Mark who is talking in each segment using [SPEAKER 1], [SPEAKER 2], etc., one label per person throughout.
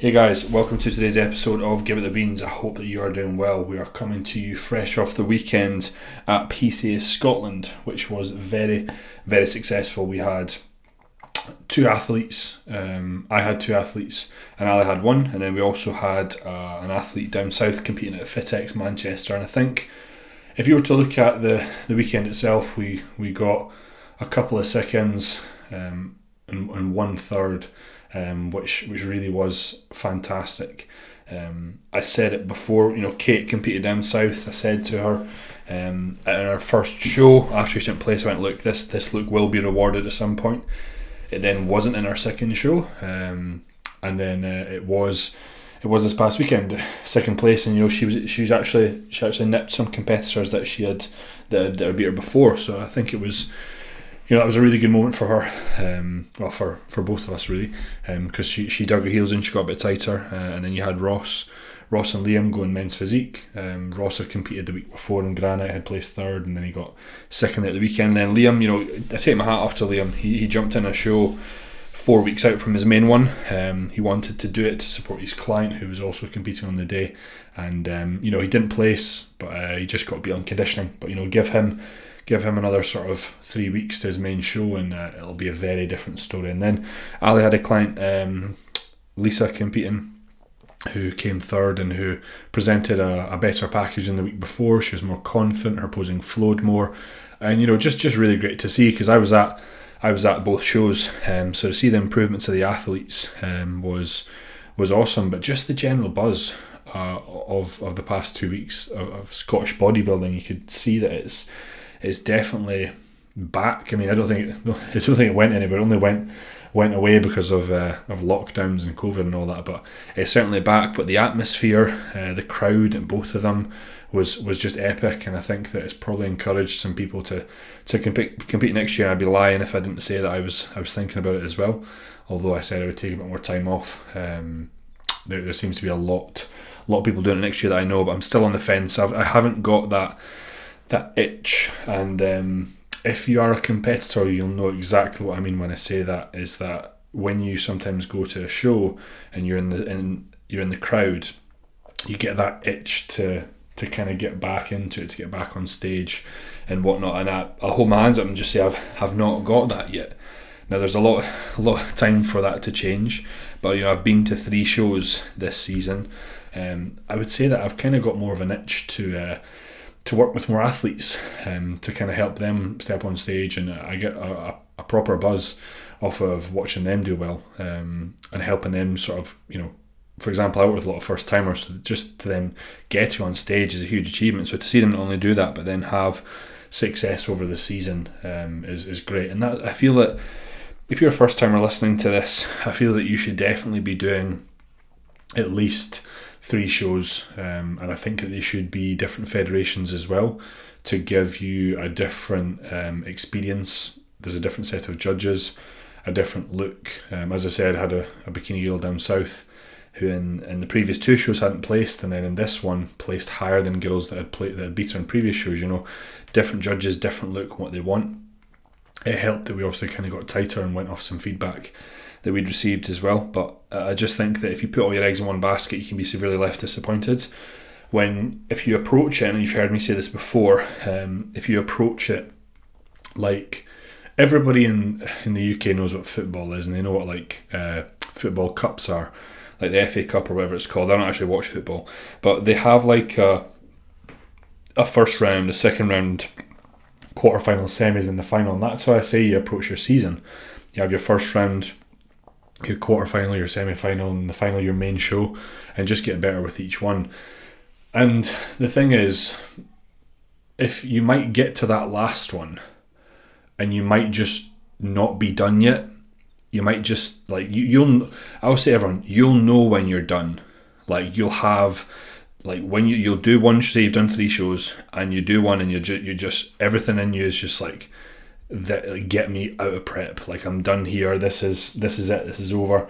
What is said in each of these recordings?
[SPEAKER 1] Hey guys, welcome to today's episode of Give It the Beans. I hope that you are doing well. We are coming to you fresh off the weekend at PCA Scotland, which was very, very successful. We had two athletes. Um, I had two athletes, and Ali had one, and then we also had uh, an athlete down south competing at FitX Manchester. And I think if you were to look at the, the weekend itself, we, we got a couple of seconds um, and, and one third um, which which really was fantastic. Um, I said it before, you know, Kate competed down south. I said to her um, in our first show after she went place, I went, look, this this look will be rewarded at some point. It then wasn't in our second show, um, and then uh, it was it was this past weekend, second place, and you know she was she was actually she actually nipped some competitors that she had that, that had beat her before. So I think it was you know that was a really good moment for her. Um, well, for, for both of us really, because um, she she dug her heels in, she got a bit tighter, uh, and then you had Ross. Ross and Liam going men's physique. Um, Ross had competed the week before in Granite, had placed third, and then he got second at the weekend. And then Liam, you know, I take my hat off to Liam. He, he jumped in a show four weeks out from his main one. Um, he wanted to do it to support his client, who was also competing on the day. And um, you know, he didn't place, but uh, he just got to be on conditioning. But you know, give him give him another sort of three weeks to his main show, and uh, it'll be a very different story. And then Ali had a client, um, Lisa, competing, who came third and who presented a, a better package than the week before. She was more confident, her posing flowed more, and you know, just just really great to see because I was at I was at both shows, um, so to see the improvements of the athletes um, was was awesome. But just the general buzz uh, of of the past two weeks of, of Scottish bodybuilding, you could see that it's it's definitely back. I mean, I don't think I don't think it went anywhere. It only went went away because of uh, of lockdowns and COVID and all that. But it's certainly back. But the atmosphere, uh, the crowd, and both of them was was just epic. And I think that it's probably encouraged some people to to compete compete next year. I'd be lying if I didn't say that I was I was thinking about it as well. Although I said I would take a bit more time off. Um, there, there seems to be a lot a lot of people doing it next year that I know, but I'm still on the fence. I've, I haven't got that that itch. And um, if you are a competitor, you'll know exactly what I mean when I say that. Is that when you sometimes go to a show and you're in the in you're in the crowd, you get that itch to to kind of get back into it, to get back on stage and whatnot. And I, I'll hold my hands up and just say I've have not got that yet. Now there's a lot a lot of time for that to change, but you know I've been to three shows this season. Um, I would say that I've kind of got more of an itch to uh, to work with more athletes um, to kind of help them step on stage, and I get a, a proper buzz off of watching them do well um, and helping them sort of you know. For example, I work with a lot of first timers, so just to then get to on stage is a huge achievement. So to see them not only do that, but then have success over the season um, is, is great. And that I feel that if you're a first timer listening to this, I feel that you should definitely be doing at least three shows, um, and I think that they should be different federations as well to give you a different um, experience. There's a different set of judges, a different look. Um, as I said, I had a, a bikini girl down south who in, in the previous two shows hadn't placed, and then in this one placed higher than girls that had played that had beat her in previous shows. You know, different judges, different look, what they want. It helped that we obviously kind of got tighter and went off some feedback that we'd received as well. But I just think that if you put all your eggs in one basket, you can be severely left disappointed. When if you approach it, and you've heard me say this before, um, if you approach it like everybody in in the UK knows what football is, and they know what like uh, football cups are, like the FA Cup or whatever it's called. I don't actually watch football, but they have like a a first round, a second round, quarter final, semis, and the final. And that's how I say you approach your season. You have your first round your quarter final, your semi final, and the final, your main show, and just get better with each one. And the thing is, if you might get to that last one, and you might just not be done yet, you might just like you, you'll. I'll say everyone, you'll know when you're done. Like you'll have, like when you you'll do one. Say you've done three shows, and you do one, and you just you just everything in you is just like that get me out of prep. Like I'm done here. This is this is it. This is over.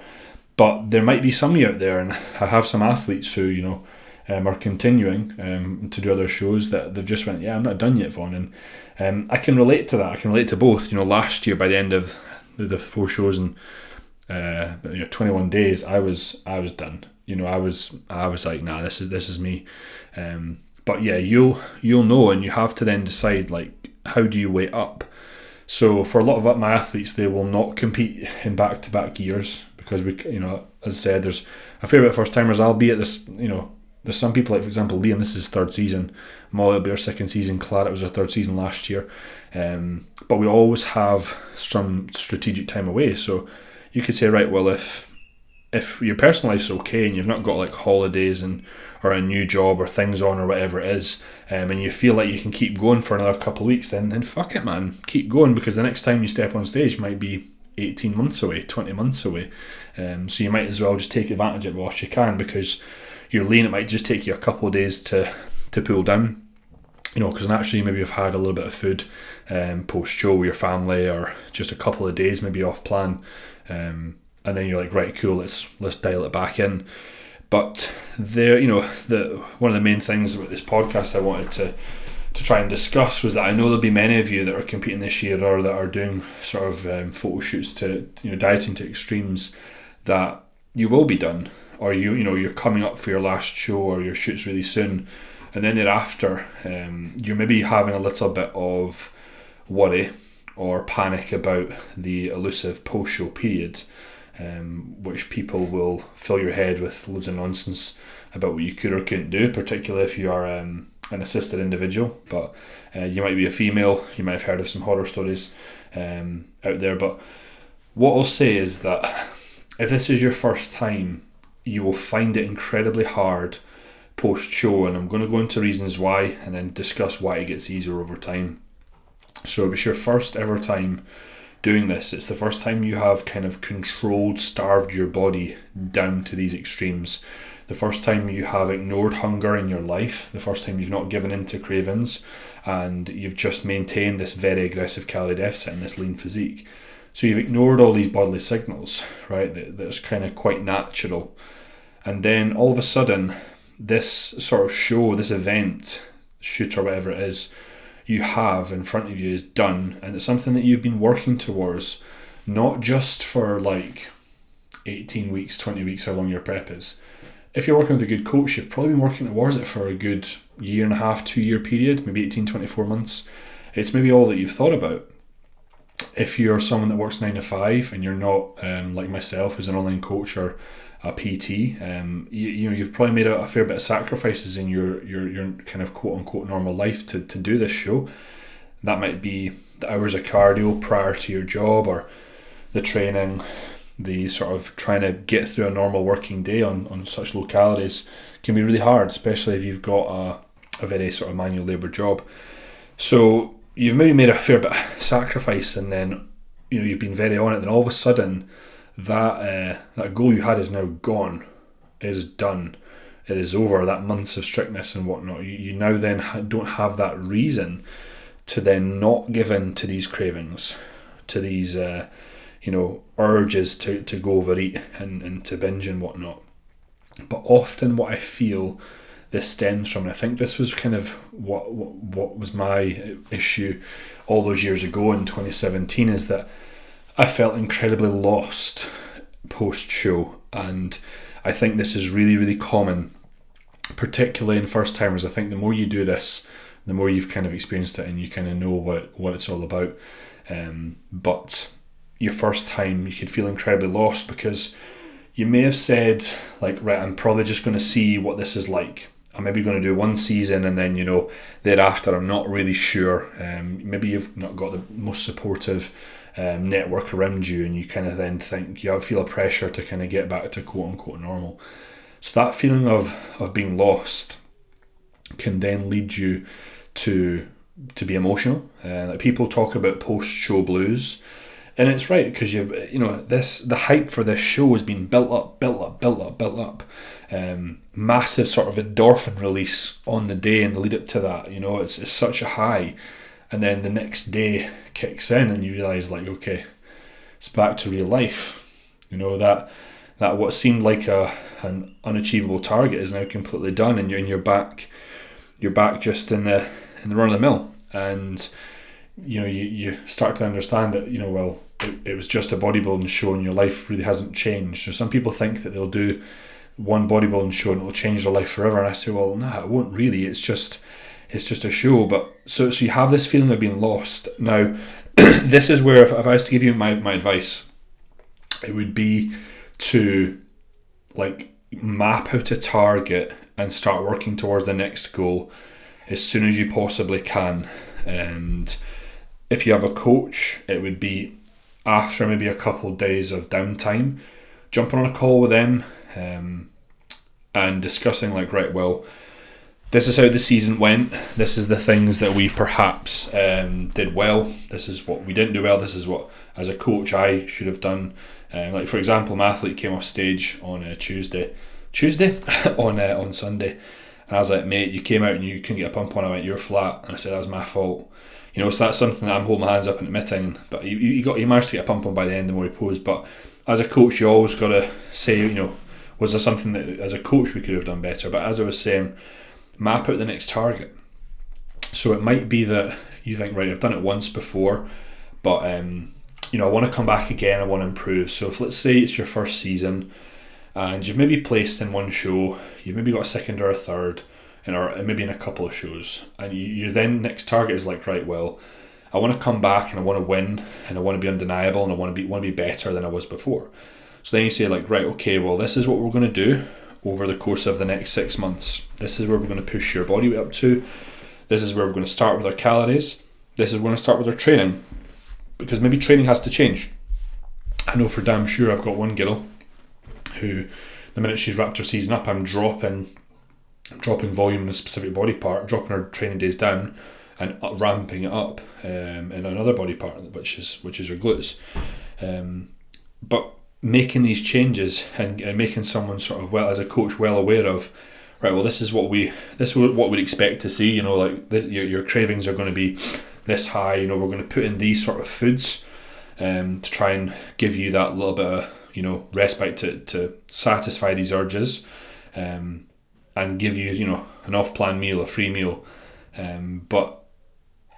[SPEAKER 1] But there might be some out there, and I have some athletes who you know um, are continuing um, to do other shows that they've just went, yeah, I'm not done yet, Vaughn. And um, I can relate to that. I can relate to both. You know, last year by the end of the, the four shows in uh, you know, 21 days, I was I was done. You know, I was I was like, nah, this is this is me. Um, but yeah, you'll you'll know, and you have to then decide like how do you weigh up. So for a lot of my athletes, they will not compete in back to back years because we, you know, as I said, there's a fair bit of first timers. I'll be at this, you know, there's some people like for example Liam. This is third season. Molly will be our second season. Clara was our third season last year. Um, but we always have some strategic time away. So you could say, right, well, if if your personal life's okay and you've not got like holidays and or a new job or things on or whatever it is, um, and you feel like you can keep going for another couple of weeks, then then fuck it, man, keep going because the next time you step on stage might be 18 months away, 20 months away. Um, so you might as well just take advantage of it whilst you can because you're lean. It might just take you a couple of days to to pull down. You know, because naturally maybe you've had a little bit of food um, post show with your family or just a couple of days maybe off plan. Um, and then you're like, right, cool, let's let's dial it back in. But there, you know, the one of the main things about this podcast I wanted to to try and discuss was that I know there'll be many of you that are competing this year or that are doing sort of um, photo shoots to you know dieting to extremes that you will be done or you you know you're coming up for your last show or your shoots really soon and then thereafter um, you're maybe having a little bit of worry or panic about the elusive post show period um, which people will fill your head with loads of nonsense about what you could or couldn't do, particularly if you are um, an assisted individual. But uh, you might be a female, you might have heard of some horror stories um, out there. But what I'll say is that if this is your first time, you will find it incredibly hard post show, and I'm going to go into reasons why and then discuss why it gets easier over time. So, if it's your first ever time doing this. It's the first time you have kind of controlled, starved your body down to these extremes. The first time you have ignored hunger in your life, the first time you've not given in to cravings, and you've just maintained this very aggressive calorie deficit and this lean physique. So you've ignored all these bodily signals, right? That, that's kind of quite natural. And then all of a sudden, this sort of show, this event, shoot or whatever it is, you have in front of you is done and it's something that you've been working towards not just for like 18 weeks 20 weeks how long your prep is. If you're working with a good coach you've probably been working towards it for a good year and a half two year period maybe 18 24 months. It's maybe all that you've thought about. If you're someone that works 9 to 5 and you're not um, like myself who's an online coach or a PT, um, you, you know you've probably made a, a, fair bit of sacrifices in your your your kind of quote unquote normal life to, to do this show. That might be the hours of cardio prior to your job or the training, the sort of trying to get through a normal working day on, on such low calories can be really hard, especially if you've got a, a very sort of manual labour job. So you've maybe made a fair bit of sacrifice and then you know you've been very on it, then all of a sudden that uh, that goal you had is now gone, is done, it is over. That months of strictness and whatnot. You, you now then ha- don't have that reason to then not give in to these cravings, to these uh, you know urges to, to go overeat and, and to binge and whatnot. But often, what I feel this stems from, and I think this was kind of what, what what was my issue all those years ago in 2017, is that I felt incredibly lost post show, and I think this is really, really common, particularly in first timers. I think the more you do this, the more you've kind of experienced it and you kind of know what what it's all about. Um, but your first time, you could feel incredibly lost because you may have said like, right, I'm probably just going to see what this is like. I'm maybe going to do one season and then you know thereafter I'm not really sure. Um, maybe you've not got the most supportive um, network around you, and you kind of then think you feel a pressure to kind of get back to quote unquote normal. So that feeling of of being lost can then lead you to to be emotional. Uh, like people talk about post show blues, and it's right because you've you know this the hype for this show has been built up, built up, built up, built up. Um, massive sort of endorphin release on the day and the lead up to that. You know, it's it's such a high and then the next day kicks in and you realize like okay it's back to real life you know that that what seemed like a an unachievable target is now completely done and you're in your back you're back just in the in the run of the mill and you know you, you start to understand that you know well it, it was just a bodybuilding show and your life really hasn't changed. So some people think that they'll do one bodybuilding show and it'll change their life forever. And I say, well, no, nah, it won't really. It's just it's just a show. But so so you have this feeling of being lost. Now, this is where if, if I was to give you my, my advice, it would be to like map out a target and start working towards the next goal as soon as you possibly can. And if you have a coach, it would be after maybe a couple of days of downtime, jumping on a call with them um, and discussing, like, right, well, this is how the season went. This is the things that we perhaps um, did well. This is what we didn't do well. This is what, as a coach, I should have done. Um, like for example, my athlete came off stage on a Tuesday, Tuesday on uh, on Sunday, and I was like, mate, you came out and you couldn't get a pump on. I went, you're flat, and I said that was my fault. You know, so that's something that I'm holding my hands up and admitting. But you, you got you managed to get a pump on by the end of he posed. But as a coach, you always got to say, you know, was there something that as a coach we could have done better? But as I was saying, map out the next target. So it might be that you think, right, I've done it once before, but um, you know, I want to come back again, I want to improve. So if let's say it's your first season and you've maybe placed in one show, you've maybe got a second or a third, and or maybe in a couple of shows, and you, your then next target is like, right, well, I want to come back and I want to win and I want to be undeniable and I want to be want to be better than I was before. So then you say like, right, okay, well, this is what we're going to do over the course of the next six months. This is where we're going to push your body weight up to. This is where we're going to start with our calories. This is where we're going to start with our training because maybe training has to change. I know for damn sure I've got one girl who, the minute she's wrapped her season up, I'm dropping, dropping volume in a specific body part, dropping her training days down, and ramping it up um, in another body part, which is which is her glutes. Um, but making these changes and, and making someone sort of well as a coach well aware of right well this is what we this is what we'd expect to see you know like the, your, your cravings are going to be this high you know we're going to put in these sort of foods um, to try and give you that little bit of you know respite to, to satisfy these urges um, and give you you know an off-plan meal a free meal. Um, but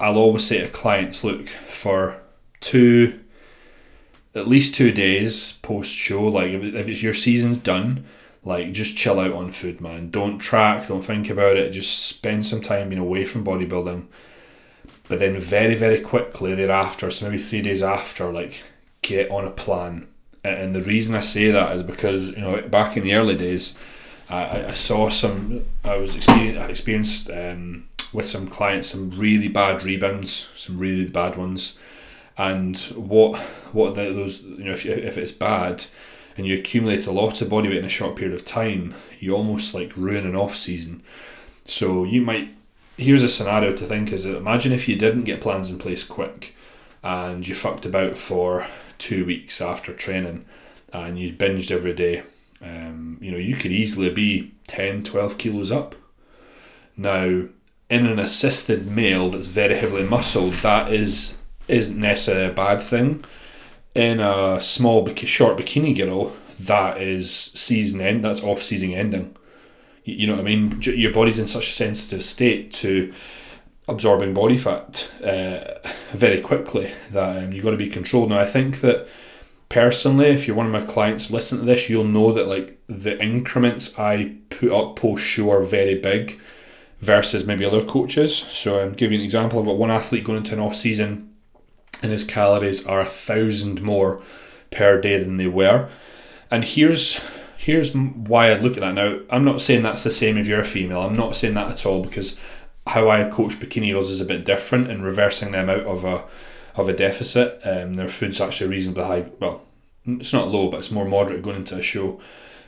[SPEAKER 1] I'll always say to clients look for two at least two days post show. Like if, if your season's done, like just chill out on food, man. Don't track, don't think about it. Just spend some time being away from bodybuilding. But then very very quickly thereafter, so maybe three days after, like get on a plan. And the reason I say that is because you know back in the early days, I, I saw some. I was experienced, I experienced um, with some clients some really bad rebounds, some really bad ones and what what the, those you know if you, if it's bad and you accumulate a lot of body weight in a short period of time, you almost like ruin an off season. So you might here's a scenario to think is imagine if you didn't get plans in place quick and you fucked about for two weeks after training and you binged every day um, you know you could easily be 10 12 kilos up now in an assisted male that's very heavily muscled that is isn't necessarily a bad thing. In a small, short bikini girl, that is season end. That's off season ending. You know what I mean? Your body's in such a sensitive state to absorbing body fat uh, very quickly that um, you've got to be controlled. Now, I think that personally, if you're one of my clients, listen to this, you'll know that like the increments I put up post show are very big versus maybe other coaches. So I'm giving you an example. Got one athlete going into an off season and his calories are a thousand more per day than they were. And here's here's why I look at that now. I'm not saying that's the same if you're a female. I'm not saying that at all because how I coach bikini girls is a bit different in reversing them out of a of a deficit. Um, their food's actually reasonably high. Well, it's not low, but it's more moderate going into a show.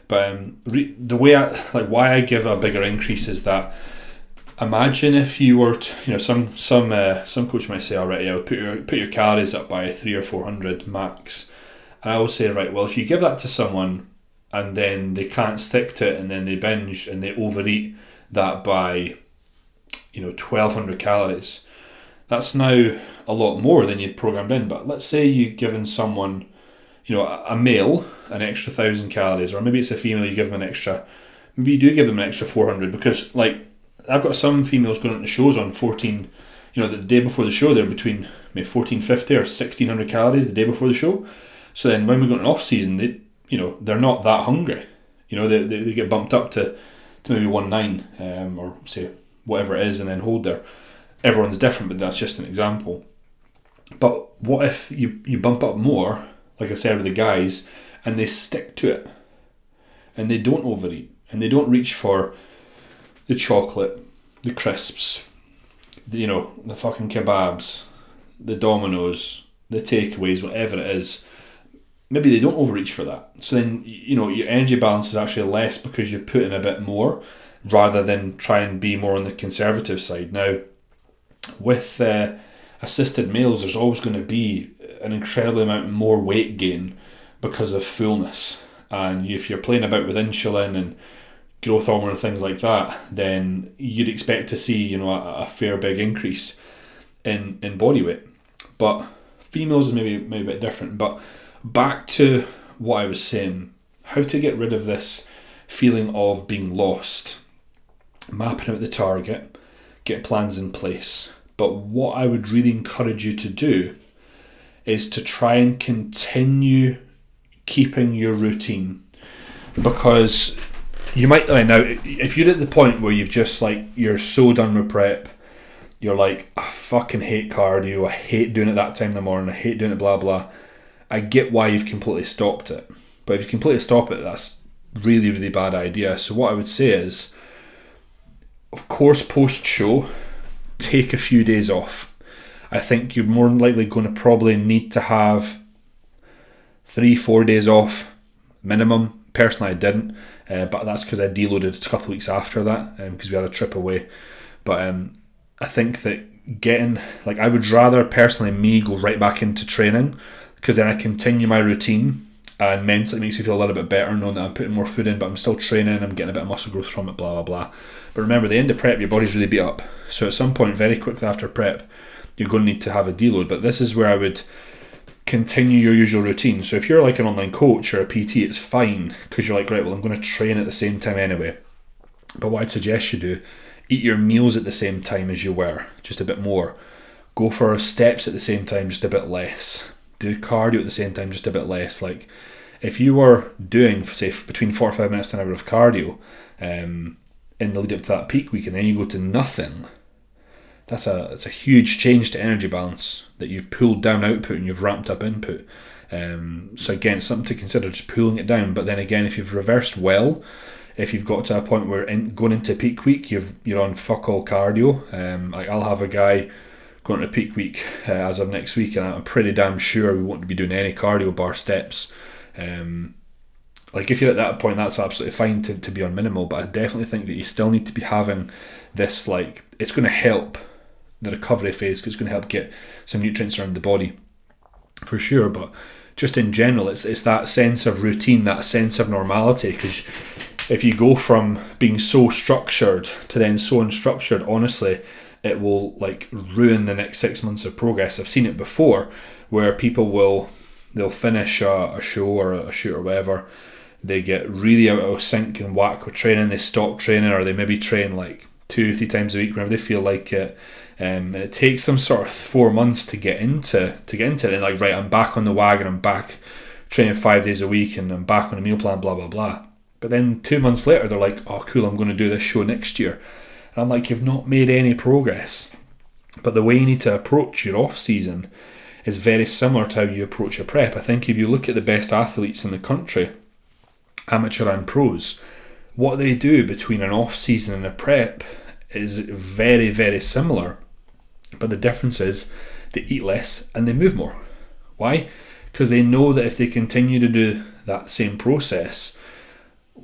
[SPEAKER 1] But um, re- the way I like why I give a bigger increase is that imagine if you were to, you know some some uh, some coach might say all right would put your put your calories up by three or four hundred max. And I will say right well if you give that to someone and then they can't stick to it and then they binge and they overeat that by you know 1200 calories that's now a lot more than you'd programmed in. But let's say you've given someone you know a male an extra thousand calories or maybe it's a female you give them an extra maybe you do give them an extra 400 because like I've got some females going into shows on 14, you know, the day before the show, they're between maybe 1450 or 1600 calories the day before the show. So then when we go into off season, they, you know, they're not that hungry. You know, they, they, they get bumped up to, to maybe one nine um, or say whatever it is and then hold there. Everyone's different, but that's just an example. But what if you, you bump up more, like I said with the guys, and they stick to it and they don't overeat and they don't reach for the chocolate, the crisps, the, you know, the fucking kebabs, the Domino's, the takeaways, whatever it is. Maybe they don't overreach for that. So then, you know, your energy balance is actually less because you've put in a bit more rather than try and be more on the conservative side. Now, with uh, assisted meals, there's always going to be an incredible amount more weight gain because of fullness. And if you're playing about with insulin and growth hormone and things like that, then you'd expect to see you know a, a fair big increase in in body weight. But females is maybe maybe a bit different. But back to what I was saying, how to get rid of this feeling of being lost, mapping out the target, get plans in place. But what I would really encourage you to do is to try and continue keeping your routine because you might right now if you're at the point where you've just like you're so done with prep you're like i fucking hate cardio i hate doing it that time in the morning i hate doing it blah blah. I get why you've completely stopped it. But if you completely stop it that's really really bad idea. So what i would say is of course post show take a few days off. I think you're more than likely going to probably need to have three four days off minimum. Personally i didn't uh, but that's because I deloaded a couple of weeks after that because um, we had a trip away. But um, I think that getting like I would rather personally me go right back into training because then I continue my routine and mentally makes me feel a little bit better knowing that I'm putting more food in, but I'm still training. I'm getting a bit of muscle growth from it. Blah blah blah. But remember, the end of prep, your body's really beat up. So at some point, very quickly after prep, you're going to need to have a deload. But this is where I would continue your usual routine. So if you're like an online coach or a PT, it's fine because you're like, right, well, I'm going to train at the same time anyway. But what I'd suggest you do, eat your meals at the same time as you were, just a bit more. Go for steps at the same time, just a bit less. Do cardio at the same time, just a bit less. Like if you were doing, say, between 45 minutes to an hour of cardio um, in the lead up to that peak week, and then you go to nothing that's a it's a huge change to energy balance that you've pulled down output and you've ramped up input. Um, so again, something to consider just pulling it down. But then again, if you've reversed well, if you've got to a point where in, going into peak week, you've you're on fuck all cardio. Um, like I'll have a guy going to peak week uh, as of next week, and I'm pretty damn sure we won't be doing any cardio bar steps. Um, like if you're at that point, that's absolutely fine to, to be on minimal. But I definitely think that you still need to be having this like it's going to help the recovery phase because it's going to help get some nutrients around the body for sure. But just in general, it's it's that sense of routine, that sense of normality. Because if you go from being so structured to then so unstructured, honestly, it will like ruin the next six months of progress. I've seen it before, where people will they'll finish a, a show or a shoot or whatever. They get really out of sync and whack with training. They stop training, or they maybe train like two, three times a week whenever they feel like it um, and it takes them sort of four months to get into to get into it. And like, right, I'm back on the wagon. I'm back training five days a week, and I'm back on a meal plan. Blah blah blah. But then two months later, they're like, "Oh, cool! I'm going to do this show next year." And I'm like, "You've not made any progress." But the way you need to approach your off season is very similar to how you approach your prep. I think if you look at the best athletes in the country, amateur and pros, what they do between an off season and a prep is very, very similar. But the difference is they eat less and they move more. Why? Because they know that if they continue to do that same process,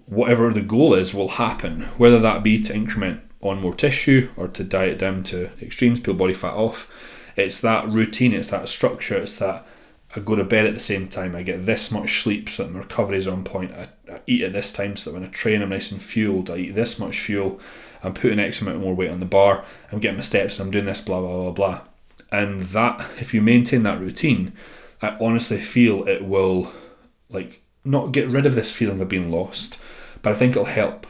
[SPEAKER 1] whatever the goal is will happen, whether that be to increment on more tissue or to diet down to extremes, peel body fat off. It's that routine, it's that structure, it's that I go to bed at the same time, I get this much sleep so that my recovery is on point, I, I eat at this time so that when I train I'm nice and fueled, I eat this much fuel I'm putting X amount more weight on the bar, I'm getting my steps, and I'm doing this, blah, blah, blah, blah. And that, if you maintain that routine, I honestly feel it will, like, not get rid of this feeling of being lost, but I think it'll help.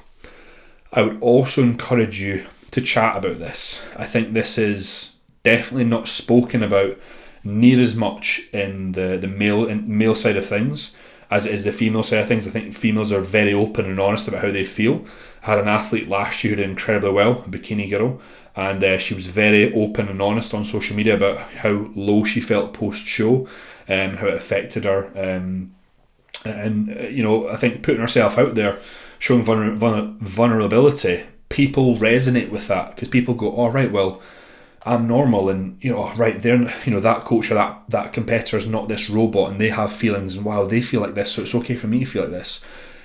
[SPEAKER 1] I would also encourage you to chat about this. I think this is definitely not spoken about near as much in the the male in male side of things as it is the female side of things. I think females are very open and honest about how they feel. I had an athlete last year who did incredibly well, a bikini girl, and uh, she was very open and honest on social media about how low she felt post show and um, how it affected her. Um, and uh, you know, I think putting herself out there, showing vulner- vulner- vulnerability, people resonate with that because people go, "All right, well." I'm normal, and you know, right, they're you know that coach or that that competitor is not this robot, and they have feelings, and wow, they feel like this, so it's okay for me to feel like this.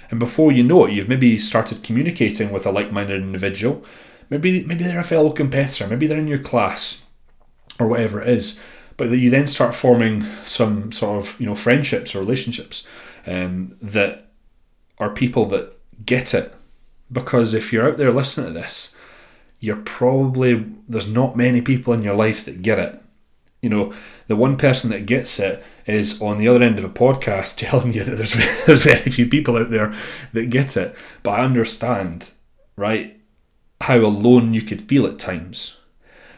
[SPEAKER 1] And before you know it, you've maybe started communicating with a like-minded individual. Maybe maybe they're a fellow competitor, maybe they're in your class, or whatever it is. But that you then start forming some sort of you know friendships or relationships um, that are people that get it. Because if you're out there listening to this, you're probably there's not many people in your life that get it. You know, the one person that gets it is on the other end of a podcast telling you that there's there's very few people out there that get it. But I understand, right, how alone you could feel at times.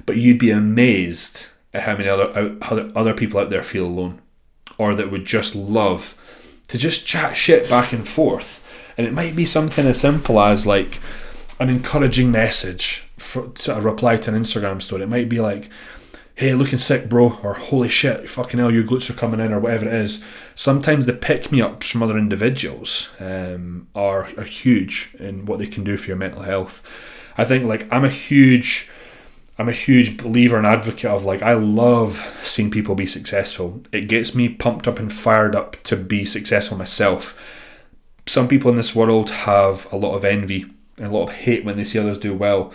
[SPEAKER 1] But you'd be amazed at how many other other other people out there feel alone, or that would just love to just chat shit back and forth. And it might be something as simple as like an encouraging message for to a reply to an Instagram story. It might be like, "Hey, looking sick, bro," or "Holy shit, fucking hell, your glutes are coming in," or whatever it is. Sometimes the pick me ups from other individuals um, are are huge in what they can do for your mental health. I think like I'm a huge I'm a huge believer and advocate of like I love seeing people be successful. It gets me pumped up and fired up to be successful myself. Some people in this world have a lot of envy a lot of hate when they see others do well.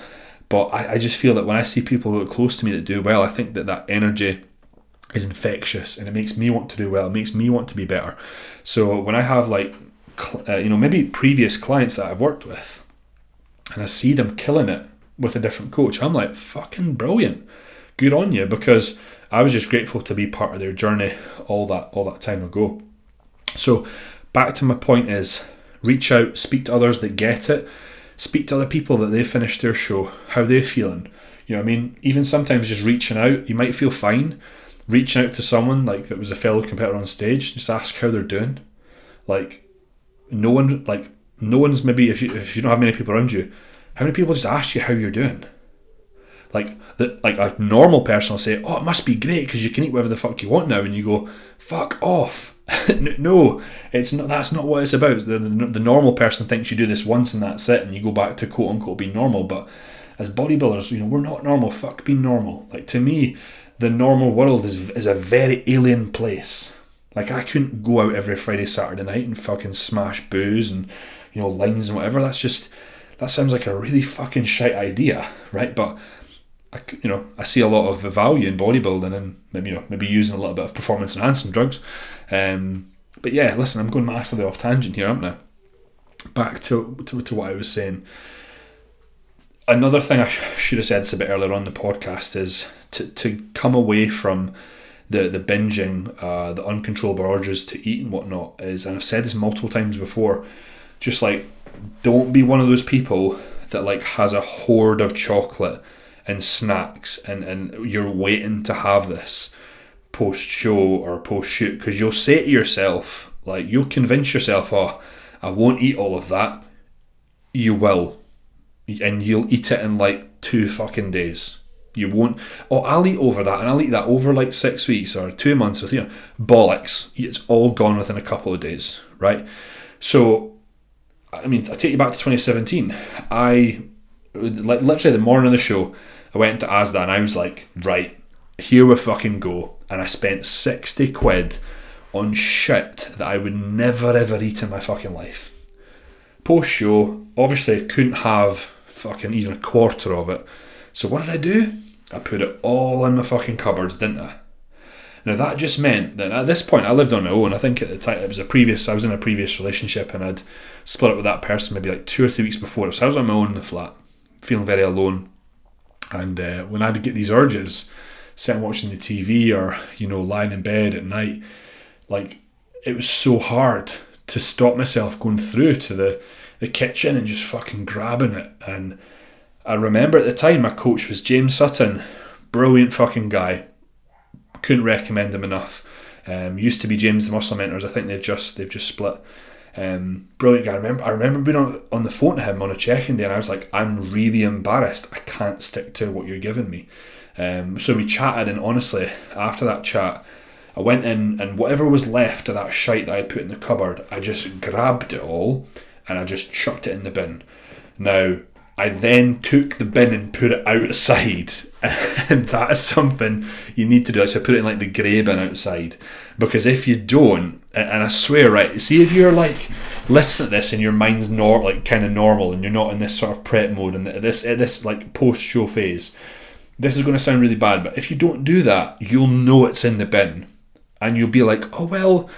[SPEAKER 1] But I, I just feel that when I see people that are close to me that do well, I think that that energy is infectious and it makes me want to do well. It makes me want to be better. So when I have like, uh, you know, maybe previous clients that I've worked with and I see them killing it with a different coach. I'm like, fucking brilliant. Good on you because I was just grateful to be part of their journey all that all that time ago. So back to my point is reach out, speak to others that get it, speak to other people that they've finished their show, how they're feeling. You know, I mean, even sometimes just reaching out, you might feel fine. Reaching out to someone like that was a fellow competitor on stage, just ask how they're doing. Like, no one, like, no one's maybe if you if you don't have many people around you, how many people just ask you how you're doing? Like that, like a normal person will say, "Oh, it must be great because you can eat whatever the fuck you want now," and you go, "Fuck off." No, it's not. That's not what it's about. The, the, the normal person thinks you do this once and that's it, and you go back to quote unquote being normal. But as bodybuilders, you know, we're not normal. Fuck being normal. Like to me, the normal world is is a very alien place. Like I couldn't go out every Friday, Saturday night and fucking smash booze and you know lines and whatever. That's just that sounds like a really fucking shite idea, right? But I, you know, I see a lot of value in bodybuilding and maybe you know maybe using a little bit of performance enhancing drugs. Um, but yeah, listen, I'm going massively off tangent here, aren't I? Back to, to, to what I was saying. Another thing I sh- should have said this a bit earlier on the podcast is to, to come away from the the binging, uh, the uncontrollable urges to eat and whatnot is, and I've said this multiple times before, just like don't be one of those people that like has a hoard of chocolate and snacks and, and you're waiting to have this post show or post shoot because you'll say to yourself, like, you'll convince yourself, oh, I won't eat all of that. You will. And you'll eat it in like two fucking days. You won't. Oh, I'll eat over that, and I'll eat that over like six weeks or two months. Or you know, bollocks. It's all gone within a couple of days, right? So, I mean, I take you back to 2017. I like literally the morning of the show, I went to Asda and I was like, right, here we fucking go. And I spent 60 quid on shit that I would never ever eat in my fucking life. Post show, obviously I couldn't have fucking even a quarter of it. So what did I do? I put it all in my fucking cupboards, didn't I? Now that just meant that at this point I lived on my own. I think at the time it was a previous I was in a previous relationship and I'd split up with that person maybe like two or three weeks before. So I was on my own in the flat, feeling very alone. And uh, when I'd get these urges, sitting watching the TV or you know lying in bed at night, like it was so hard to stop myself going through to the the kitchen and just fucking grabbing it. And I remember at the time my coach was James Sutton, brilliant fucking guy. Couldn't recommend him enough. Um, used to be James the Muscle Mentors. I think they've just they've just split. Um, brilliant guy. I remember I remember being on, on the phone to him on a check-in day, and I was like, I'm really embarrassed. I can't stick to what you're giving me. Um, so we chatted, and honestly, after that chat, I went in and whatever was left of that shite that I'd put in the cupboard, I just grabbed it all and I just chucked it in the bin. Now, I then took the bin and put it outside, and that is something you need to do. So put it in like the grey bin outside, because if you don't, and I swear, right, see if you're like listening to this and your mind's not like kind of normal, and you're not in this sort of prep mode and this this like post show phase, this is going to sound really bad. But if you don't do that, you'll know it's in the bin and you'll be like, oh well,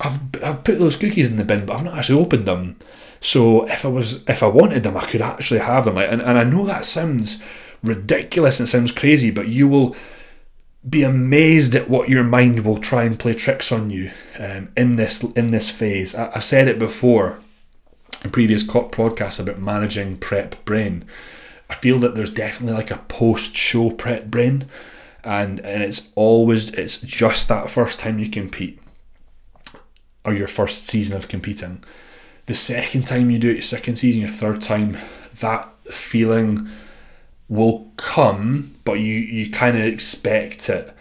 [SPEAKER 1] I've I've put those cookies in the bin, but I've not actually opened them. So if I was if I wanted them, I could actually have them. And and I know that sounds ridiculous and sounds crazy, but you will be amazed at what your mind will try and play tricks on you um, in this in this phase. I, said it before in previous podcasts about managing prep brain. I feel that there's definitely like a post show prep brain and and it's always it's just that first time you compete or your first season of competing. The second time you do it your second season your third time that feeling will come but you you kind of expect it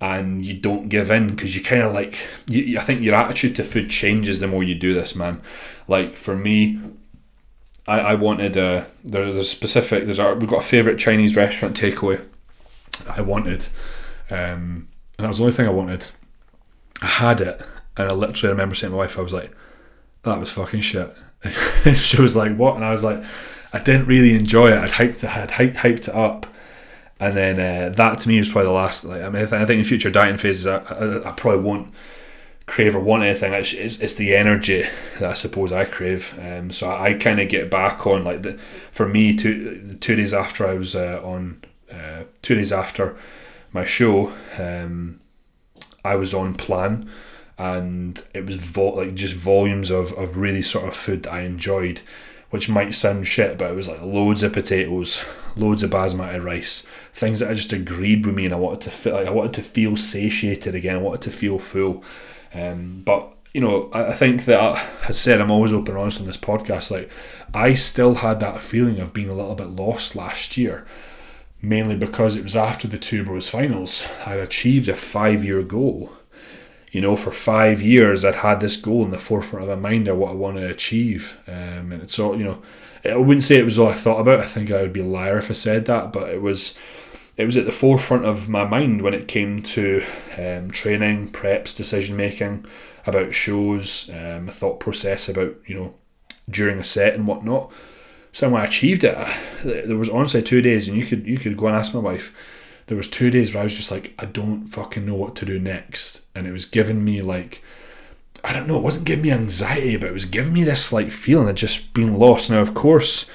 [SPEAKER 1] and you don't give in because you kind of like you, I think your attitude to food changes the more you do this man. Like for me I, I wanted a there's a specific there's our we've got a favorite Chinese restaurant takeaway I wanted. Um, and that was the only thing I wanted. I had it, and I literally remember saying to my wife, I was like, that was fucking shit. she was like, what? And I was like, I didn't really enjoy it. I'd hyped it, I'd hyped, hyped it up. And then uh, that to me was probably the last. Like, I mean, I think in future dieting phases, I, I, I, probably won't crave or want anything. It's, it's, it's, the energy that I suppose I crave. Um, so I, I kind of get back on like the for me two two days after I was uh, on uh, two days after my show, um, I was on plan, and it was vo- like just volumes of, of really sort of food that I enjoyed, which might sound shit, but it was like loads of potatoes, loads of basmati rice, things that I just agreed with me, and I wanted to feel like I wanted to feel satiated again, I wanted to feel full, um, but you know, I, I think that, as I said, I'm always open honest on this podcast. Like, I still had that feeling of being a little bit lost last year mainly because it was after the two bros finals. I'd achieved a five year goal. You know, for five years, I'd had this goal in the forefront of my mind of what I want to achieve. Um, and it's all, you know, I wouldn't say it was all I thought about. I think I would be a liar if I said that, but it was. It was at the forefront of my mind when it came to um, training, preps, decision making, about shows, um, thought process about you know during a set and whatnot. So when I achieved it, there was honestly two days, and you could you could go and ask my wife. There was two days where I was just like, I don't fucking know what to do next, and it was giving me like, I don't know, it wasn't giving me anxiety, but it was giving me this like feeling of just being lost. Now, of course,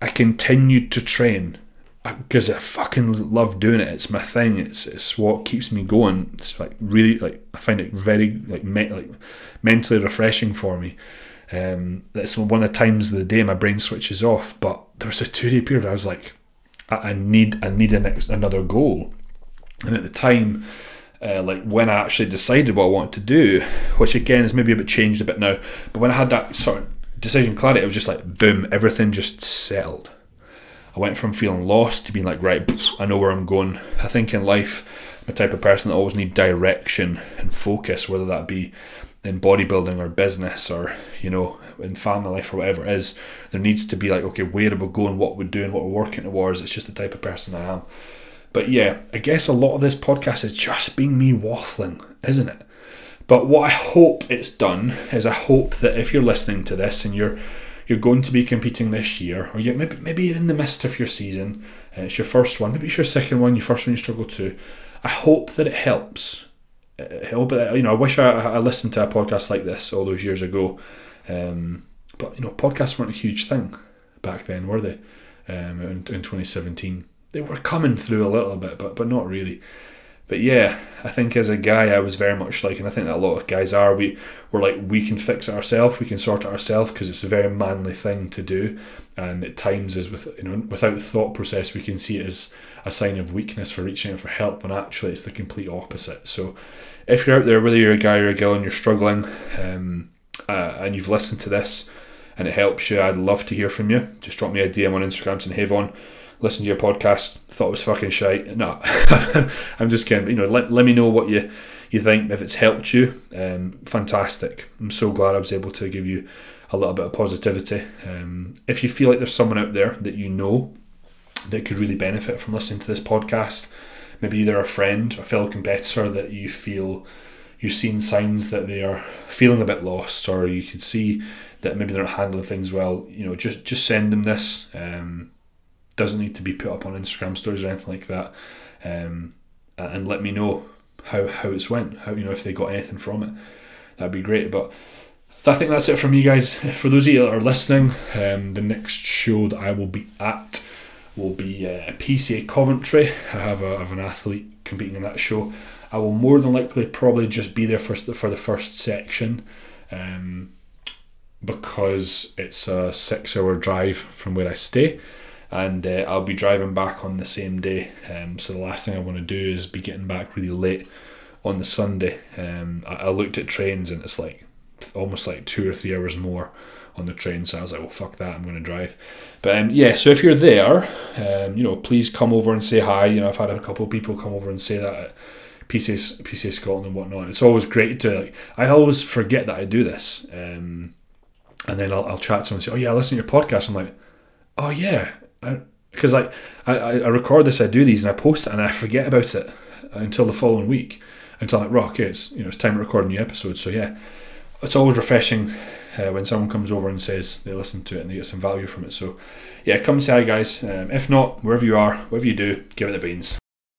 [SPEAKER 1] I continued to train because I fucking love doing it. It's my thing. It's it's what keeps me going. It's like really like I find it very like me- like mentally refreshing for me. Um, that's one of the times of the day my brain switches off. But there was a two day period I was like, I, I need I need an ex- another goal, and at the time. Uh, like when I actually decided what I wanted to do, which again is maybe a bit changed a bit now, but when I had that sort of decision clarity, it was just like boom, everything just settled. I went from feeling lost to being like, right, I know where I'm going. I think in life, I'm a type of person that always need direction and focus, whether that be in bodybuilding or business or you know in family life or whatever it is. There needs to be like okay where are we going what we're doing what we're working towards? It's just the type of person i am. But yeah i guess a lot of this podcast is just being me waffling isn't it? But what i hope it's done is i hope that if you're listening to this and you're you're going to be competing this year or you maybe maybe you're in the midst of your season uh, it's your first one maybe it's your second one your first one you struggle to i hope that it helps help it. You know, I wish I, I listened to a podcast like this all those years ago. Um, but you know, podcasts weren't a huge thing back then, were they? Um, in, in 2017, they were coming through a little bit, but but not really. But yeah, I think as a guy, I was very much like, and I think that a lot of guys are. We we're like we can fix it ourselves, we can sort it ourselves because it's a very manly thing to do, and at times is with you know without thought process, we can see it as a sign of weakness for reaching out for help, when actually it's the complete opposite. So, if you're out there, whether you're a guy or a girl, and you're struggling, um, uh, and you've listened to this, and it helps you, I'd love to hear from you. Just drop me a DM on Instagram saying, "Hey Vaughn, listen to your podcast, thought it was fucking shite." No, I'm just kidding. You know, let, let me know what you you think if it's helped you. Um, fantastic. I'm so glad I was able to give you a little bit of positivity. Um, if you feel like there's someone out there that you know that could really benefit from listening to this podcast, maybe either a friend, a fellow competitor that you feel you're seeing signs that they are feeling a bit lost, or you could see that maybe they're not handling things well, you know, just just send them this. Um, doesn't need to be put up on Instagram stories or anything like that. Um, and let me know how how it's went. How you know if they got anything from it. That'd be great. But I think that's it from you guys. For those of you that are listening, um, the next show that I will be at will be uh, PCA Coventry. I have, a, I have an athlete competing in that show. I will more than likely probably just be there for, for the first section. Um, because it's a six hour drive from where I stay and uh, I'll be driving back on the same day. Um, so the last thing I want to do is be getting back really late on the Sunday. Um, I, I, looked at trains and it's like almost like two or three hours more on the train. So I was like, well, fuck that, I'm going to drive. But um, yeah, so if you're there, um, you know, please come over and say hi. You know, I've had a couple of people come over and say that. At, PCA, PCA Scotland and whatnot. It's always great to. Like, I always forget that I do this, um, and then I'll, I'll chat to someone and say, "Oh yeah, I listen to your podcast." I'm like, "Oh yeah," because like I, I record this, I do these, and I post it, and I forget about it until the following week. Until like, "Rock, okay, it's you know it's time to record a new episode." So yeah, it's always refreshing uh, when someone comes over and says they listen to it and they get some value from it. So yeah, come say hi, guys. Um, if not, wherever you are, whatever you do, give it the beans.